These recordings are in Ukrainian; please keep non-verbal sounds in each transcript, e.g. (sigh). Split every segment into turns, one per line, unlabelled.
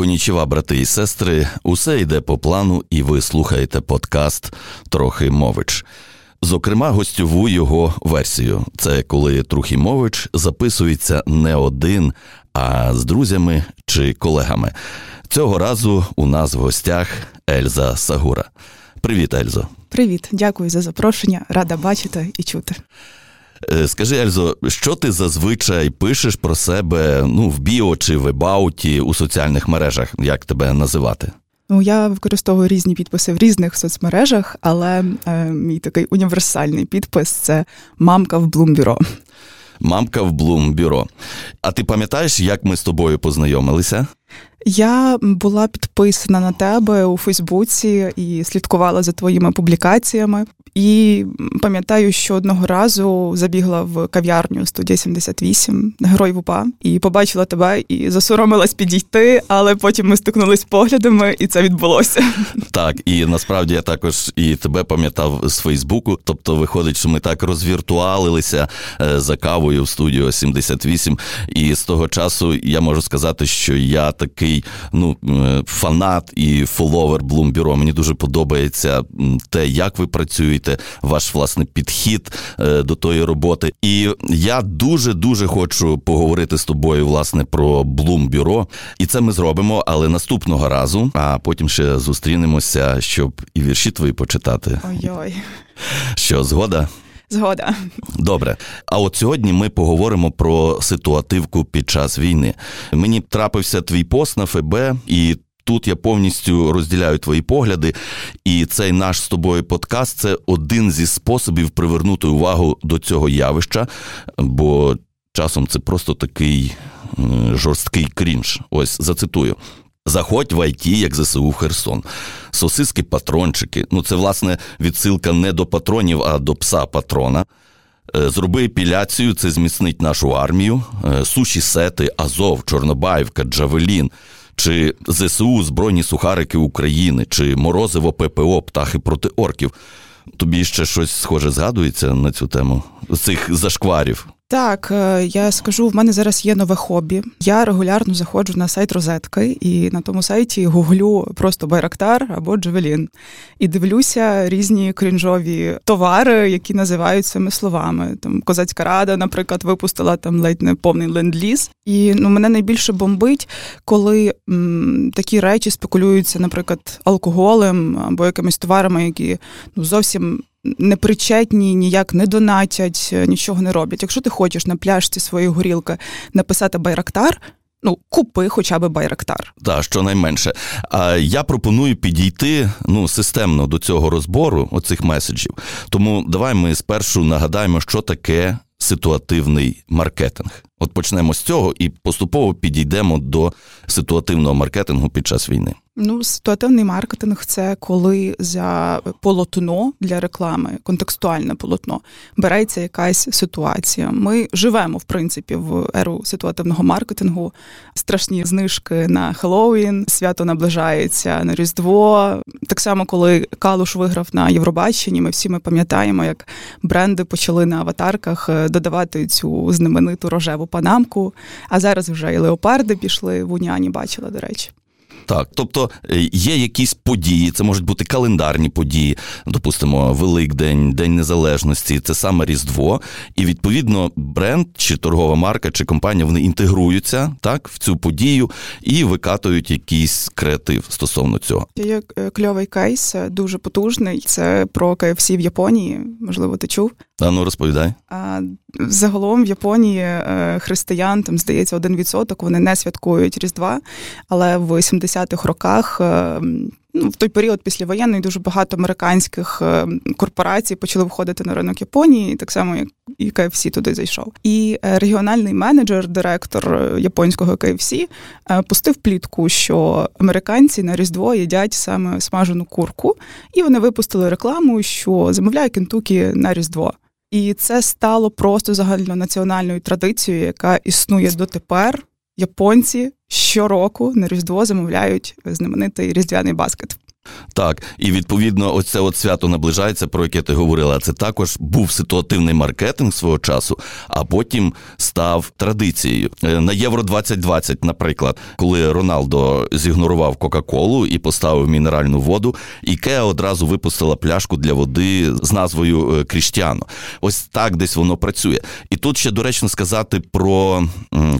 Конічева, брати і сестри, усе йде по плану, і ви слухаєте подкаст Трохи Мович. Зокрема, гостьову його версію. Це коли Трухімович записується не один, а з друзями чи колегами. Цього разу у нас в гостях Ельза Сагура. Привіт, Ельзо.
Привіт, дякую за запрошення. Рада бачити і чути.
Е, скажи, Ельзо, що ти зазвичай пишеш про себе ну, в біо чи в ебауті у соціальних мережах, як тебе називати?
Ну, я використовую різні підписи в різних соцмережах, але е, мій такий універсальний підпис це мамка в Блумбюро.
Мамка в Блумбюро. А ти пам'ятаєш, як ми з тобою познайомилися?
Я була підписана на тебе у Фейсбуці і слідкувала за твоїми публікаціями. І пам'ятаю, що одного разу забігла в кав'ярню студія 78 герой ВУПА, і побачила тебе і засоромилась підійти, але потім ми стикнулись поглядами, і це відбулося.
Так, і насправді я також і тебе пам'ятав з Фейсбуку. Тобто, виходить, що ми так розвіртуалилися е, за кавою в студію 78. І з того часу я можу сказати, що я такий ну е, фанат і фоловер Блумбюро. Мені дуже подобається те, як ви працюєте змінюєте ваш власне підхід е, до тої роботи. І я дуже дуже хочу поговорити з тобою власне про Блум Бюро. І це ми зробимо, але наступного разу, а потім ще зустрінемося, щоб і вірші твої почитати.
Ой-ой.
Що згода?
Згода.
Добре. А от сьогодні ми поговоримо про ситуативку під час війни. Мені трапився твій пост на ФБ, і Тут я повністю розділяю твої погляди, і цей наш з тобою подкаст це один зі способів привернути увагу до цього явища, бо часом це просто такий жорсткий крінж. Ось зацитую. Заходь в ІТ, як ЗСУ в Херсон, сосиски патрончики. Ну, це, власне, відсилка не до патронів, а до пса патрона. Е, зроби епіляцію, це зміцнить нашу армію. Е, суші сети, Азов, Чорнобаївка, Джавелін чи ЗСУ Збройні сухарики України, чи Морозиво ППО, птахи проти орків. Тобі ще щось схоже згадується на цю тему цих зашкварів?
Так, е, я скажу, в мене зараз є нове хобі. Я регулярно заходжу на сайт розетки і на тому сайті гуглю просто Байрактар або Джавелін і дивлюся різні крінжові товари, які називають цими словами. Там Козацька рада, наприклад, випустила там ледь не повний ленд-ліз. І ну мене найбільше бомбить, коли м, такі речі спекулюються, наприклад, алкоголем або якимись товарами, які ну зовсім непричетні, ніяк не донатять, е, нічого не роблять. Якщо ти хочеш на пляжці своєї горілки написати байрактар. Ну, купи хоча б байрактар.
Так, щонайменше. А я пропоную підійти ну системно до цього розбору оцих меседжів. Тому давай ми спершу нагадаємо, що таке ситуативний маркетинг. От почнемо з цього і поступово підійдемо до ситуативного маркетингу під час війни.
Ну, ситуативний маркетинг це коли за полотно для реклами, контекстуальне полотно, береться якась ситуація. Ми живемо, в принципі, в еру ситуативного маркетингу. Страшні знижки на Хеллоуін, свято наближається на Різдво. Так само, коли Калуш виграв на Євробаченні, ми всі ми пам'ятаємо, як бренди почали на аватарках е, додавати цю знамениту рожеву панамку. А зараз вже і леопарди пішли в Уняні, бачила, до речі.
Так, тобто е, є якісь події, це можуть бути календарні події, допустимо, Великдень, День Незалежності, це саме Різдво. І відповідно бренд чи торгова марка, чи компанія вони інтегруються так в цю подію і викатують якийсь креатив стосовно цього.
Є е, кльовий кейс, е, дуже потужний. Це про KFC в Японії. Можливо, ти чув.
А ну розповідай.
А, Загалом в Японії християн там здається один відсоток. Вони не святкують Різдва, але в 70-х роках. Ну, в той період післявоєнний дуже багато американських корпорацій почали входити на ринок Японії, так само як і KFC туди зайшов. І регіональний менеджер, директор японського KFC, пустив плітку, що американці на різдво їдять саме смажену курку, і вони випустили рекламу, що замовляє Кентукі на різдво. І це стало просто загальнонаціональною традицією, яка існує дотепер. Японці щороку на Різдво замовляють знаменитий різдвяний баскет.
Так, і відповідно, оце от свято наближається, про яке ти говорила. Це також був ситуативний маркетинг свого часу, а потім став традицією. Е, на Євро 2020 наприклад, коли Роналдо зігнорував Кока-Колу і поставив мінеральну воду, Ікеа одразу випустила пляшку для води з назвою е, Кріштіано. Ось так десь воно працює. І тут ще доречно сказати про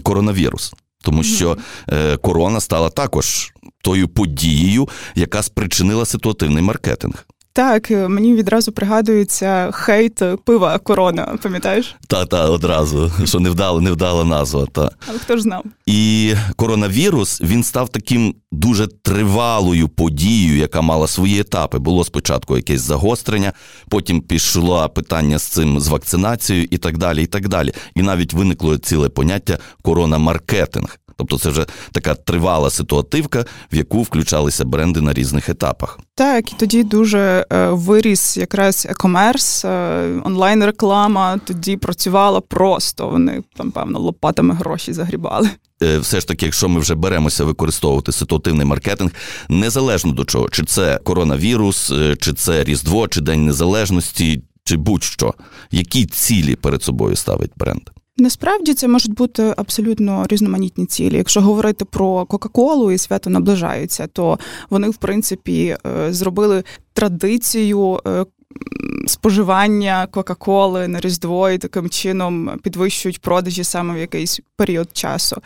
коронавірус. Тому що е, корона стала також тою подією, яка спричинила ситуативний маркетинг.
Так, е, мені відразу пригадується хейт пива корона, пам'ятаєш?
Та, та, одразу, що невдала, невдала назва. Та.
Але хто ж знав?
І коронавірус він став таким дуже тривалою подією, яка мала свої етапи. Було спочатку якесь загострення, потім пішло питання з цим з вакцинацією і так далі. І так далі. І навіть виникло ціле поняття коронамаркетинг. Тобто це вже така тривала ситуативка, в яку включалися бренди на різних етапах.
Так, і тоді дуже е, виріс якраз e-commerce, е, онлайн-реклама тоді працювала просто. Вони там, певно, лопатами гроші загрібали.
Е, все ж таки, якщо ми вже беремося використовувати ситуативний маркетинг, незалежно до чого, чи це коронавірус, чи це Різдво, чи День Незалежності, чи будь-що, які цілі перед собою ставить бренд.
Насправді це можуть бути абсолютно різноманітні цілі. Якщо говорити про Кока-Колу і свято наближається, то вони в принципі е, зробили традицію е, споживання Кока-Коли на Різдво і таким чином підвищують продажі саме в якийсь період часу.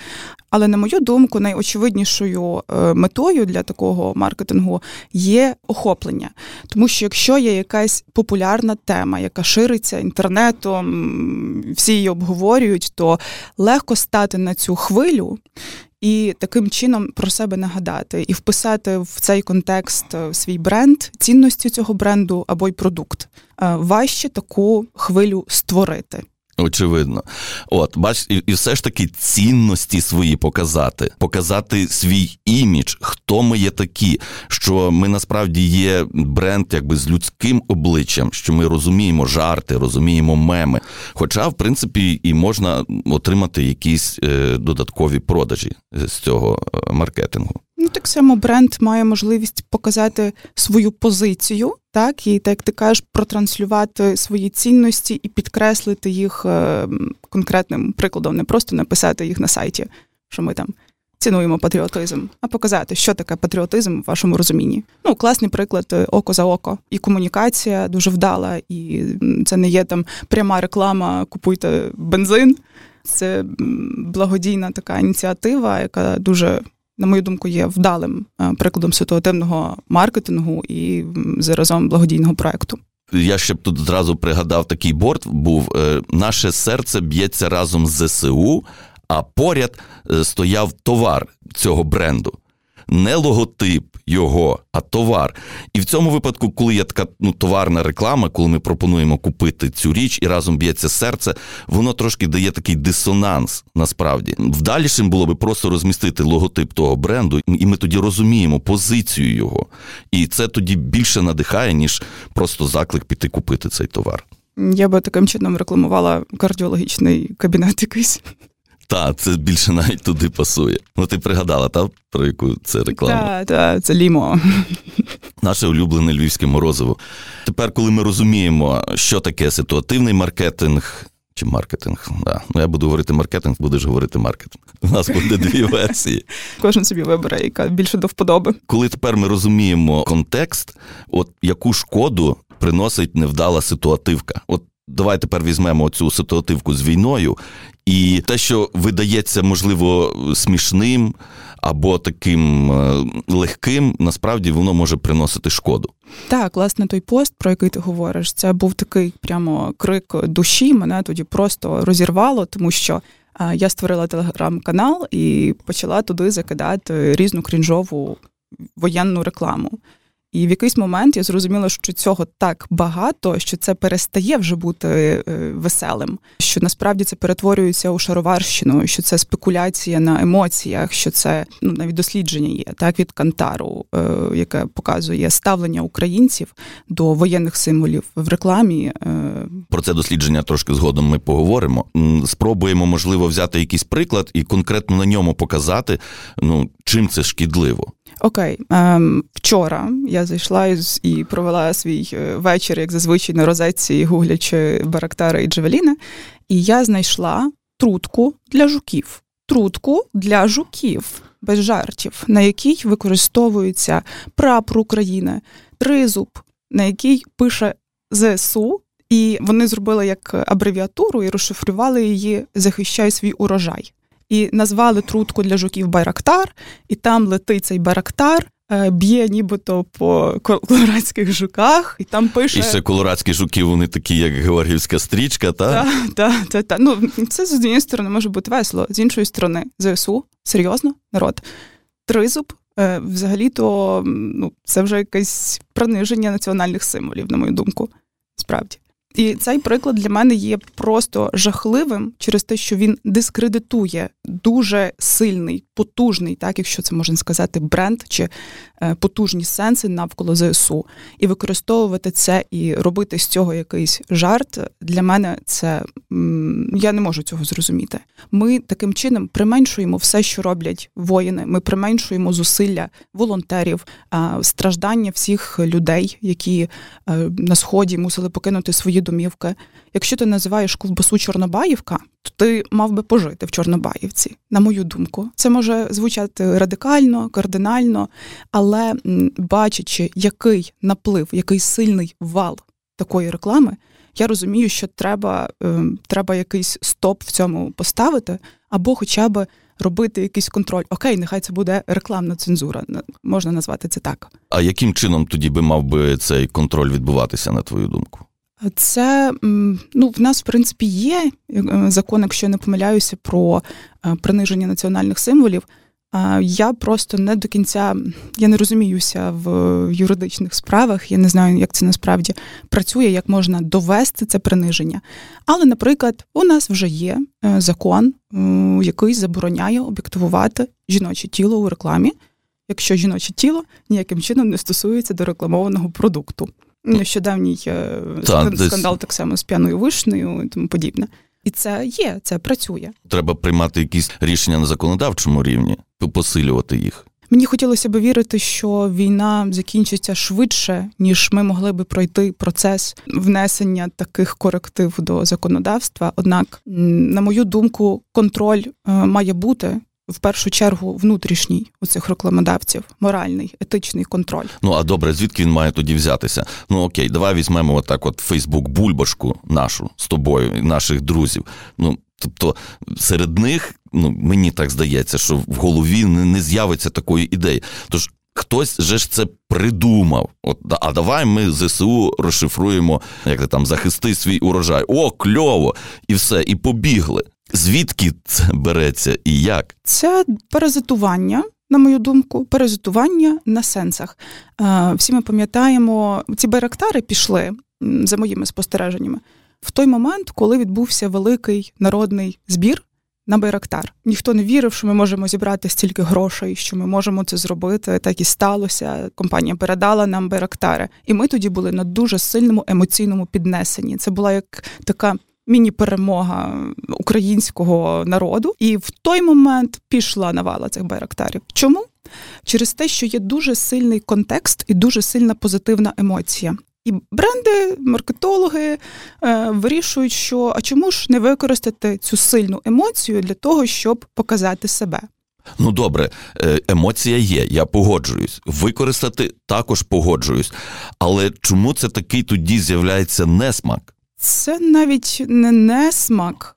Але, на мою думку, найочевиднішою е, метою для такого маркетингу є охоплення. Тому що якщо є якась популярна тема, яка шириться інтернетом, всі її обговорюють, то легко стати на цю хвилю і таким чином про себе нагадати і вписати в цей контекст е, свій бренд, цінності цього бренду або й продукт. Е, важче таку хвилю створити.
Очевидно, от бач, і, і все ж таки цінності свої показати, показати свій імідж, хто ми є такі, що ми насправді є бренд, якби з людським обличчям, що ми розуміємо жарти, розуміємо меми. Хоча, в принципі, і можна отримати якісь е, додаткові продажі з цього е, маркетингу.
Ну, так само бренд має можливість показати свою позицію, так і так як ти кажеш, протранслювати свої цінності і підкреслити їх е, конкретним прикладом, не просто написати їх на сайті, що ми там цінуємо патріотизм, а показати, що таке патріотизм в вашому розумінні. Ну, класний приклад е, око за око. І комунікація дуже вдала, і це не є там пряма реклама Купуйте бензин. Це благодійна така ініціатива, яка дуже на мою думку, є вдалим е, прикладом ситуативного маркетингу і заразом благодійного проекту.
Я ще б тут зразу пригадав такий борт. Був е, наше серце б'ється разом з ЗСУ, а поряд е, стояв товар цього бренду не логотип його, а товар. І в цьому випадку, коли є така ну, товарна реклама, коли ми пропонуємо купити цю річ і разом б'ється серце, воно трошки дає такий дисонанс. Насправді вдалішим було би просто розмістити логотип того бренду, і ми тоді розуміємо позицію його. І це тоді більше надихає, ніж просто заклик піти купити цей товар.
Я би таким чином рекламувала кардіологічний кабінет якийсь.
Так, це більше навіть туди пасує. Ну, ти пригадала, та, про яку це реклама?
Так, та, це лімо.
Наше улюблене львівське морозиво. Тепер, коли ми розуміємо, що таке ситуативний маркетинг. Чи маркетинг? Да. Ну, я буду говорити маркетинг, будеш говорити маркетинг. У нас буде дві (laughs) версії.
Кожен собі вибере, яка більше до вподоби.
Коли тепер ми розуміємо контекст, от яку шкоду приносить невдала ситуативка. От давай тепер візьмемо цю ситуативку з війною і те, що видається, можливо, смішним або таким е, легким, насправді воно може приносити шкоду.
Так, власне, той пост, про який ти говориш, це був такий прямо крик душі. Мене тоді просто розірвало, тому що. Е, я створила телеграм-канал і почала туди закидати різну крінжову воєнну рекламу. І в якийсь момент я зрозуміла, що цього так багато, що це перестає вже бути е, веселим. Що насправді це перетворюється у шароварщину, що це спекуляція на емоціях, що це ну навіть дослідження є так від Кантару, е, яке показує ставлення українців до воєнних символів в рекламі. Е.
Про це дослідження трошки згодом ми поговоримо. Спробуємо, можливо, взяти якийсь приклад і конкретно на ньому показати, ну чим це шкідливо.
Окей, ем, вчора я зайшла і провела свій е, вечір, як зазвичай на розетці, гуглячи барактари і джевеліни, і я знайшла трутку для жуків. Трутку для жуків без жартів, на якій використовується прапор України, тризуб, на який пише ЗСУ, і вони зробили як абревіатуру і розшифрували її Захищай свій урожай. І назвали трутку для жуків Байрактар, і там летить цей Байрактар, е, б'є нібито по колорадських жуках, і там пише.
І ще колорадські жуки, вони такі, як Георгіївська стрічка, та?
Так, так, так. Ну, це з однієї сторони може бути весело, з іншої сторони, ЗСУ, серйозно, народ. Тризуб, е, взагалі-то ну, це вже якесь приниження національних символів, на мою думку. Справді. І цей приклад для мене є просто жахливим через те, що він дискредитує дуже сильний, потужний, так якщо це можна сказати, бренд чи е, потужні сенси навколо ЗСУ, і використовувати це і робити з цього якийсь жарт для мене це я не можу цього зрозуміти. Ми таким чином применшуємо все, що роблять воїни. Ми применшуємо зусилля волонтерів, страждання всіх людей, які е, на сході мусили покинути свої домівки. Якщо ти називаєш ковбасу Чорнобаївка, то ти мав би пожити в Чорнобаївці, на мою думку. Це може звучати радикально, кардинально, але бачачи, який наплив, який сильний вал такої реклами, я розумію, що треба, ем, треба якийсь стоп в цьому поставити, або хоча б. Робити якийсь контроль. Окей, нехай це буде рекламна цензура, можна назвати це так.
А яким чином тоді би мав би цей контроль відбуватися, на твою думку?
Це ну, в нас, в принципі, є е, закон, якщо я не помиляюся, про е, приниження національних символів. Я просто не до кінця я не розуміюся в юридичних справах. Я не знаю, як це насправді працює, як можна довести це приниження. Але, наприклад, у нас вже є е, закон, який забороняє об'єктивувати жіноче тіло у рекламі, якщо жіноче тіло ніяким чином не стосується до рекламованого продукту. Нещодавній е, Та, скандал десь... так само з п'яною вишнею і тому подібне. І це є, це працює.
Треба приймати якісь рішення на законодавчому рівні, посилювати їх.
Мені хотілося б вірити, що війна закінчиться швидше, ніж ми могли би пройти процес внесення таких коректив до законодавства. Однак, на мою думку, контроль е, має бути в першу чергу внутрішній у цих рекламодавців, моральний, етичний контроль.
Ну а добре, звідки він має тоді взятися? Ну окей, давай візьмемо отак, от Фейсбук бульбашку нашу з тобою, наших друзів. Ну тобто серед них, ну мені так здається, що в голові не, не з'явиться такої ідеї. Тож. Хтось же ж це придумав. От, А давай ми ЗСУ розшифруємо, як ти там захисти свій урожай. О, кльово! І все, і побігли. Звідки це береться і як?
Це паразитування. На мою думку, паразитування на сенсах. Всі ми пам'ятаємо, ці байрактари пішли за моїми спостереженнями в той момент, коли відбувся великий народний збір на байрактар. Ніхто не вірив, що ми можемо зібрати стільки грошей, що ми можемо це зробити. Так і сталося. Компанія передала нам байрактари, і ми тоді були на дуже сильному емоційному піднесенні. Це була як така міні-перемога українського народу, і в той момент пішла навала цих байрактарів. Чому? Через те, що є дуже сильний контекст і дуже сильна позитивна емоція. І бренди, маркетологи е, вирішують, що а чому ж не використати цю сильну емоцію для того, щоб показати себе.
Ну добре, е, емоція є, я погоджуюсь. Використати також погоджуюсь. Але чому це такий тоді з'являється несмак?
Це навіть не несмак,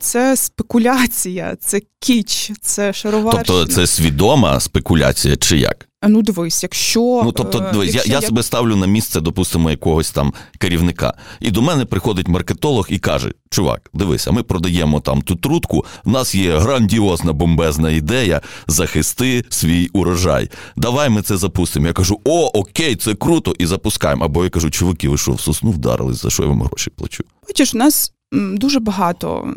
це спекуляція, це кіч, це шароварщина.
Тобто це свідома спекуляція чи як?
Ну, дивись, якщо
ну тобто, е, дивись, якщо я, я себе ставлю на місце, допустимо, якогось там керівника, і до мене приходить маркетолог і каже: Чувак, дивися, ми продаємо там ту трутку. В нас є грандіозна бомбезна ідея захисти свій урожай. Давай ми це запустимо. Я кажу, о, окей, це круто, і запускаємо. Або я кажу, чуваки, ви що в сосну вдарились, за що я вам гроші плачу?
Бачиш, у нас дуже багато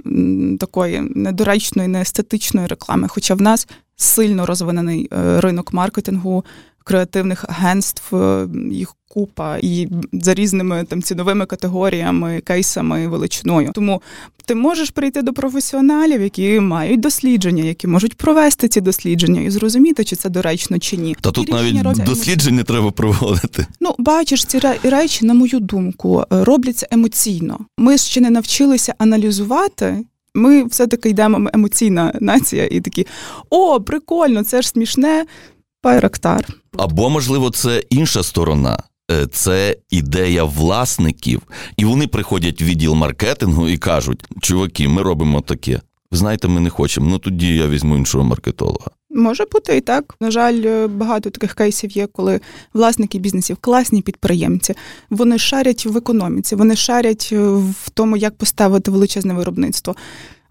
такої недоречної, неестетичної реклами, хоча в нас сильно розвинений е, ринок маркетингу, креативних агентств, е, їх купа і за різними там ціновими категоріями, кейсами, величиною. Тому ти можеш прийти до професіоналів, які мають дослідження, які можуть провести ці дослідження і зрозуміти, чи це доречно чи ні.
Та тут навіть дослідження треба проводити.
Ну, бачиш, ці речі, на мою думку, е, робляться емоційно. Ми ще не навчилися аналізувати. Ми все-таки йдемо емоційна нація, і такі о, прикольно, це ж смішне. Байрактар.
Або, можливо, це інша сторона. Е, це ідея власників, і вони приходять в відділ маркетингу і кажуть: чуваки, ми робимо таке. Знаєте, ми не хочемо. Ну тоді я візьму іншого маркетолога.
Може бути і так. На жаль, е, багато таких кейсів є, коли власники бізнесів, класні підприємці, вони шарять в економіці, вони шарять е, в тому, як поставити величезне виробництво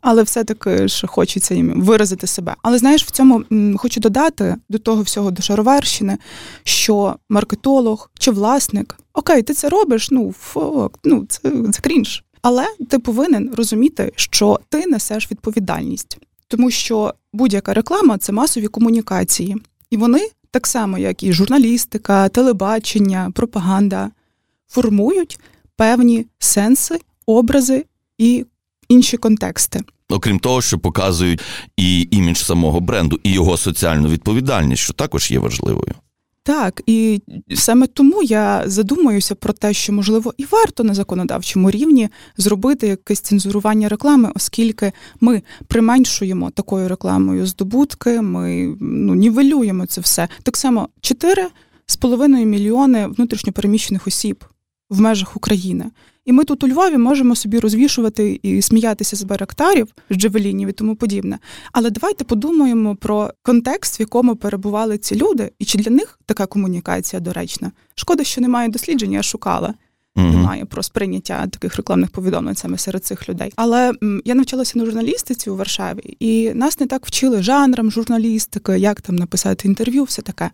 але все-таки ж хочеться їм виразити себе. Але знаєш, в цьому хочу додати до того всього до шароварщини, що маркетолог чи власник, окей, ти це робиш, ну фок, ну це, це крінж. Але ти повинен розуміти, що ти несеш відповідальність, тому що будь-яка реклама це масові комунікації, і вони так само, як і журналістика, телебачення, пропаганда, формують певні сенси, образи і інші контексти.
Окрім того, що показують і імідж самого бренду, і його соціальну відповідальність, що також є важливою.
Так, і саме тому я задумуюся про те, що можливо і варто на законодавчому рівні зробити якесь цензурування реклами, оскільки ми применшуємо такою рекламою здобутки, ми ну нівелюємо це все. Так само 4,5 мільйони внутрішньопереміщених осіб в межах України. І ми тут у Львові можемо собі розвішувати і сміятися з барактарів, з джевелінів і тому подібне. Але давайте подумаємо про контекст, в якому перебували ці люди, і чи для них така комунікація доречна. Шкода, що немає дослідження, я шукала. Mm-hmm. Немає про сприйняття таких рекламних повідомлень саме серед цих людей. Але м, я навчалася на журналістиці у Варшаві, і нас не так вчили жанрам журналістики, як там написати інтерв'ю, все таке.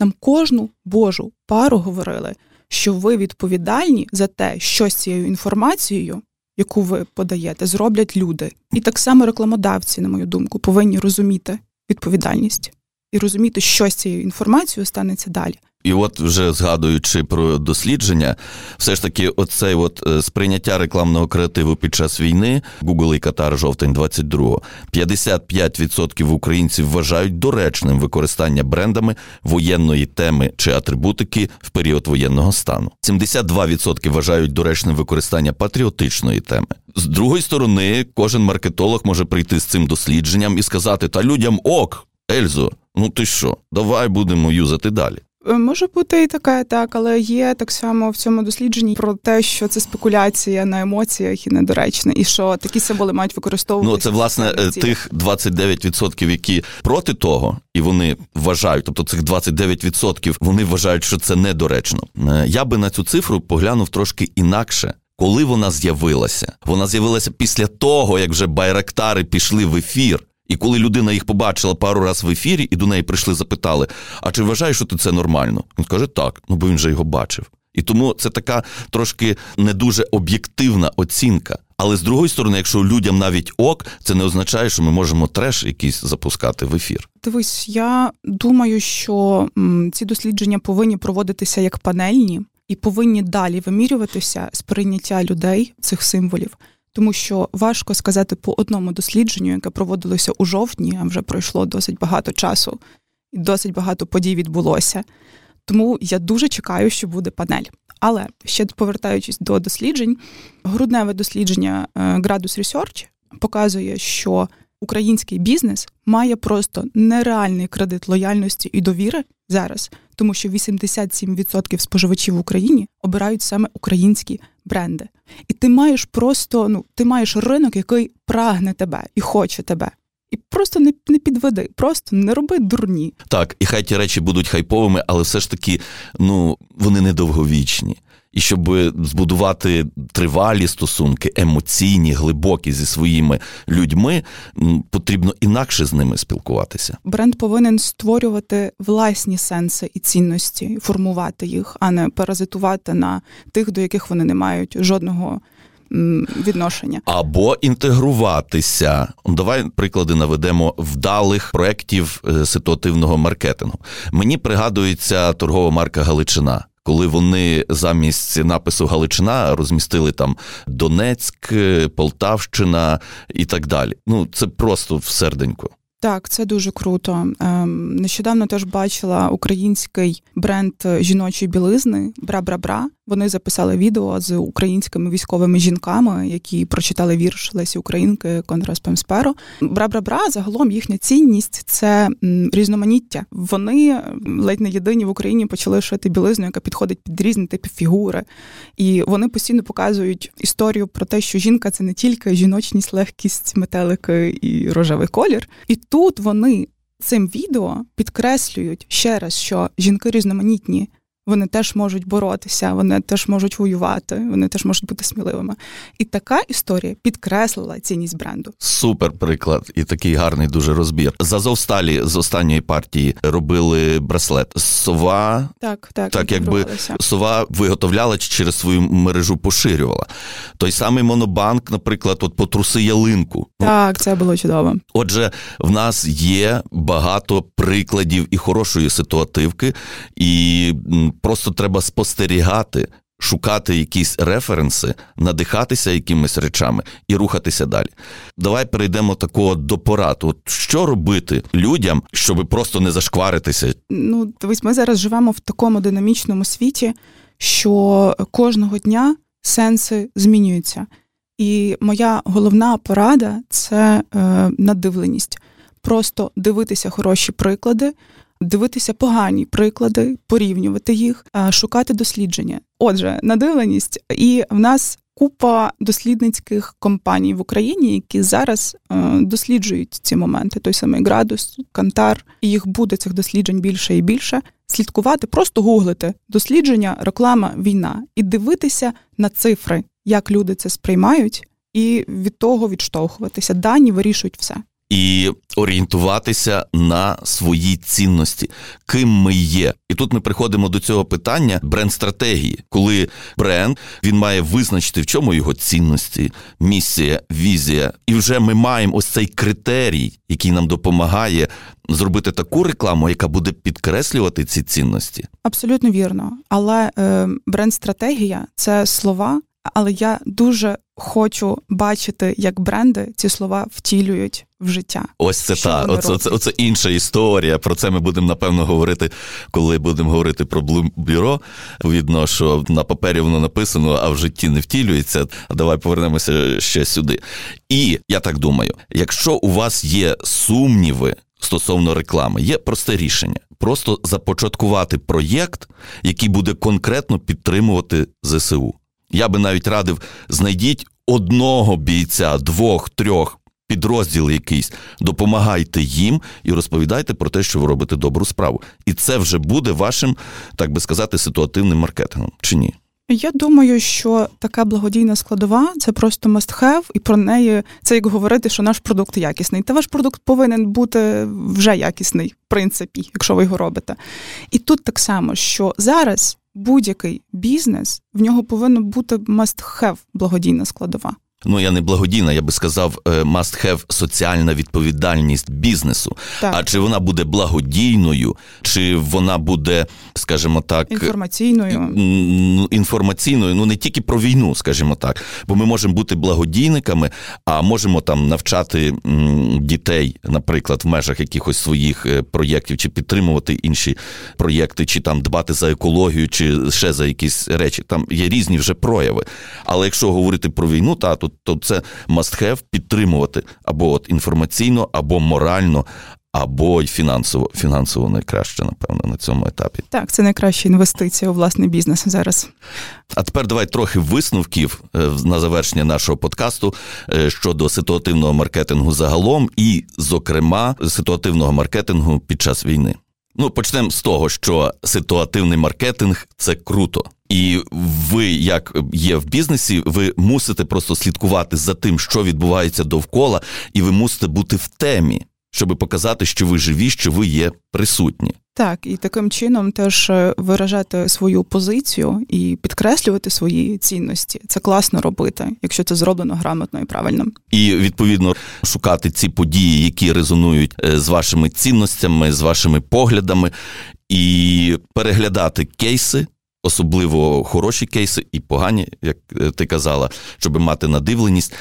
Нам кожну божу пару говорили, що ви відповідальні за те, що з цією інформацією, яку ви подаєте, зроблять люди. І так само рекламодавці, на мою думку, повинні розуміти відповідальність і розуміти, що з цією інформацією станеться далі.
І от вже згадуючи про дослідження, все ж таки, оцей от е, сприйняття рекламного креативу під час війни, Google і Катар, жовтень 22-го, 55% українців вважають доречним використання брендами воєнної теми чи атрибутики в період воєнного стану. 72% вважають доречним використання патріотичної теми. З другої сторони, кожен маркетолог може прийти з цим дослідженням і сказати: Та людям ок, Ельзо, ну ти що, давай будемо юзати далі.
Е, може бути і таке, так, але є так само в цьому дослідженні про те, що це спекуляція на емоціях і недоречне, і що такі символи мають використовувати.
Ну це власне тих 29%, які проти того, і вони вважають, тобто цих 29% вони вважають, що це недоречно. Е, я би на цю цифру поглянув трошки інакше. Коли вона з'явилася, вона з'явилася після того, як вже байрактари пішли в ефір. І коли людина їх побачила пару раз в ефірі, і до неї прийшли, запитали: А чи вважаєш, що ти це нормально? Він каже, так, ну бо він же його бачив. І тому це така трошки не дуже об'єктивна оцінка. Але з другої сторони, якщо людям навіть ок, це не означає, що ми можемо треш якийсь запускати в ефір.
Дивись, я думаю, що ці дослідження повинні проводитися як панельні і повинні далі вимірюватися сприйняття людей цих символів тому що важко сказати по одному дослідженню, яке проводилося у жовтні, а вже пройшло досить багато часу, і досить багато подій відбулося. Тому я дуже чекаю, що буде панель. Але ще повертаючись до досліджень, грудневе дослідження е, Gradus Research показує, що український бізнес має просто нереальний кредит лояльності і довіри зараз, тому що 87% споживачів в Україні обирають саме українські бренди. І ти маєш просто ну, ти маєш ринок, який прагне тебе і хоче тебе. І просто не не підведи, просто не роби дурні.
Так, і хай ті речі будуть хайповими, але все ж таки, ну вони недовговічні і щоб збудувати тривалі стосунки, емоційні, глибокі зі своїми людьми, потрібно інакше з ними спілкуватися.
Бренд повинен створювати власні сенси і цінності, формувати їх, а не паразитувати на тих, до яких вони не мають жодного відношення
або інтегруватися. Давай приклади наведемо вдалих проєктів е, ситуативного маркетингу. Мені пригадується торгова марка Галичина. Коли вони замість напису Галичина розмістили там Донецьк, Полтавщина і так далі. Ну це просто в серденько.
Так, це дуже круто. Ем, нещодавно теж бачила український бренд жіночої білизни Бра-бра-бра. Вони записали відео з українськими військовими жінками, які прочитали вірш Лесі Українки Конрас Пемсперо. Бра-бра-бра, загалом їхня цінність це різноманіття. Вони ледь не єдині в Україні почали шити білизну, яка підходить під різні типи фігури. І вони постійно показують історію про те, що жінка це не тільки жіночність, легкість, метелики і рожевий колір. І тут вони цим відео підкреслюють ще раз, що жінки різноманітні вони теж можуть боротися, вони теж можуть воювати, вони теж можуть бути сміливими. І така історія підкреслила цінність бренду.
Супер приклад і такий гарний дуже розбір. За Зовсталі з останньої партії робили браслет. Сова
так, так,
так якби сова виготовляла через свою мережу поширювала. Той самий монобанк, наприклад, от по труси ялинку.
Так, це було чудово.
Отже, в нас є багато прикладів і хорошої ситуативки, і просто треба спостерігати, шукати якісь референси, надихатися якимись речами і рухатися далі. Давай перейдемо такого до порад. От Що робити людям, щоб просто не зашкваритися?
Ну, дивись, ми зараз живемо в такому динамічному світі, що кожного дня сенси змінюються. І моя головна порада це е, надивленість. Просто дивитися хороші приклади, дивитися погані приклади, порівнювати їх, шукати дослідження. Отже, надивленість, і в нас купа дослідницьких компаній в Україні, які зараз е, досліджують ці моменти. Той самий градус, Кантар, і їх буде цих досліджень більше і більше. Слідкувати, просто гуглити дослідження, реклама, війна і дивитися на цифри, як люди це сприймають, і від того відштовхуватися. Дані вирішують все
і орієнтуватися на свої цінності, ким ми є. І тут ми приходимо до цього питання бренд-стратегії, коли бренд він має визначити, в чому його цінності, місія, візія. І вже ми маємо ось цей критерій, який нам допомагає зробити таку рекламу, яка буде підкреслювати ці цінності.
Абсолютно вірно. Але е, бренд-стратегія це слова. Але я дуже хочу бачити, як бренди ці слова втілюють в життя.
Ось це та оце, оце, оце інша історія. Про це ми будемо напевно говорити, коли будемо говорити про Блум-бюро. Видно, що на папері воно написано, а в житті не втілюється. Давай повернемося ще сюди. І я так думаю, якщо у вас є сумніви. Стосовно реклами, є просте рішення: просто започаткувати проєкт, який буде конкретно підтримувати ЗСУ. Я би навіть радив, знайдіть одного бійця, двох, трьох. Підрозділ якийсь, допомагайте їм і розповідайте про те, що ви робите добру справу. І це вже буде вашим, так би сказати, ситуативним маркетингом чи ні?
Я думаю, що така благодійна складова це просто must have, і про неї це як говорити, що наш продукт якісний. Та ваш продукт повинен бути вже якісний, в принципі, якщо ви його робите. І тут так само, що зараз будь-який бізнес в нього повинно бути must have благодійна складова
ну я не благодійна, я би сказав, е, must have соціальна відповідальність бізнесу. Так. А чи вона буде благодійною, чи вона буде, скажімо так,
інформаційною
інформаційною, ну не тільки про війну, скажімо так, бо ми можемо бути благодійниками, а можемо там навчати дітей, наприклад, в межах якихось своїх е, проєктів, чи підтримувати інші проєкти, чи там дбати за екологію, чи ще за якісь речі. Там є різні вже прояви. Але якщо говорити про війну, та то то це must have підтримувати або от інформаційно, або морально. Або й фінансово фінансово найкраще, напевно, на цьому етапі.
Так, це найкраща інвестиція у власний бізнес зараз.
А тепер давай трохи висновків е, на завершення нашого подкасту е, щодо ситуативного маркетингу загалом, і, зокрема, ситуативного маркетингу під час війни. Ну, почнемо з того, що ситуативний маркетинг це круто. І ви, як є в бізнесі, ви мусите просто слідкувати за тим, що відбувається довкола, і ви мусите бути в темі, щоб показати, що ви живі, що ви є присутні.
Так, і таким чином теж е, виражати свою позицію і підкреслювати свої цінності. Це класно робити, якщо це зроблено грамотно і правильно.
І відповідно шукати ці події, які резонують е, з вашими цінностями, з вашими поглядами, і переглядати кейси. Особливо хороші кейси і погані, як е, ти казала, щоб мати надивленість,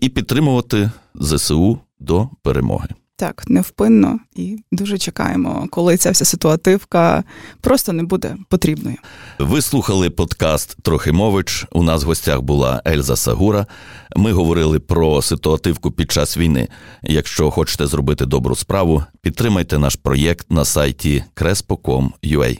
і підтримувати ЗСУ до перемоги.
Так, невпинно і дуже чекаємо, коли ця вся ситуативка просто не буде потрібною.
Ви слухали подкаст Трохимович. У нас в гостях була Ельза Сагура. Ми говорили про ситуативку під час війни. Якщо хочете зробити добру справу, підтримайте наш проєкт на сайті crespo.com.ua.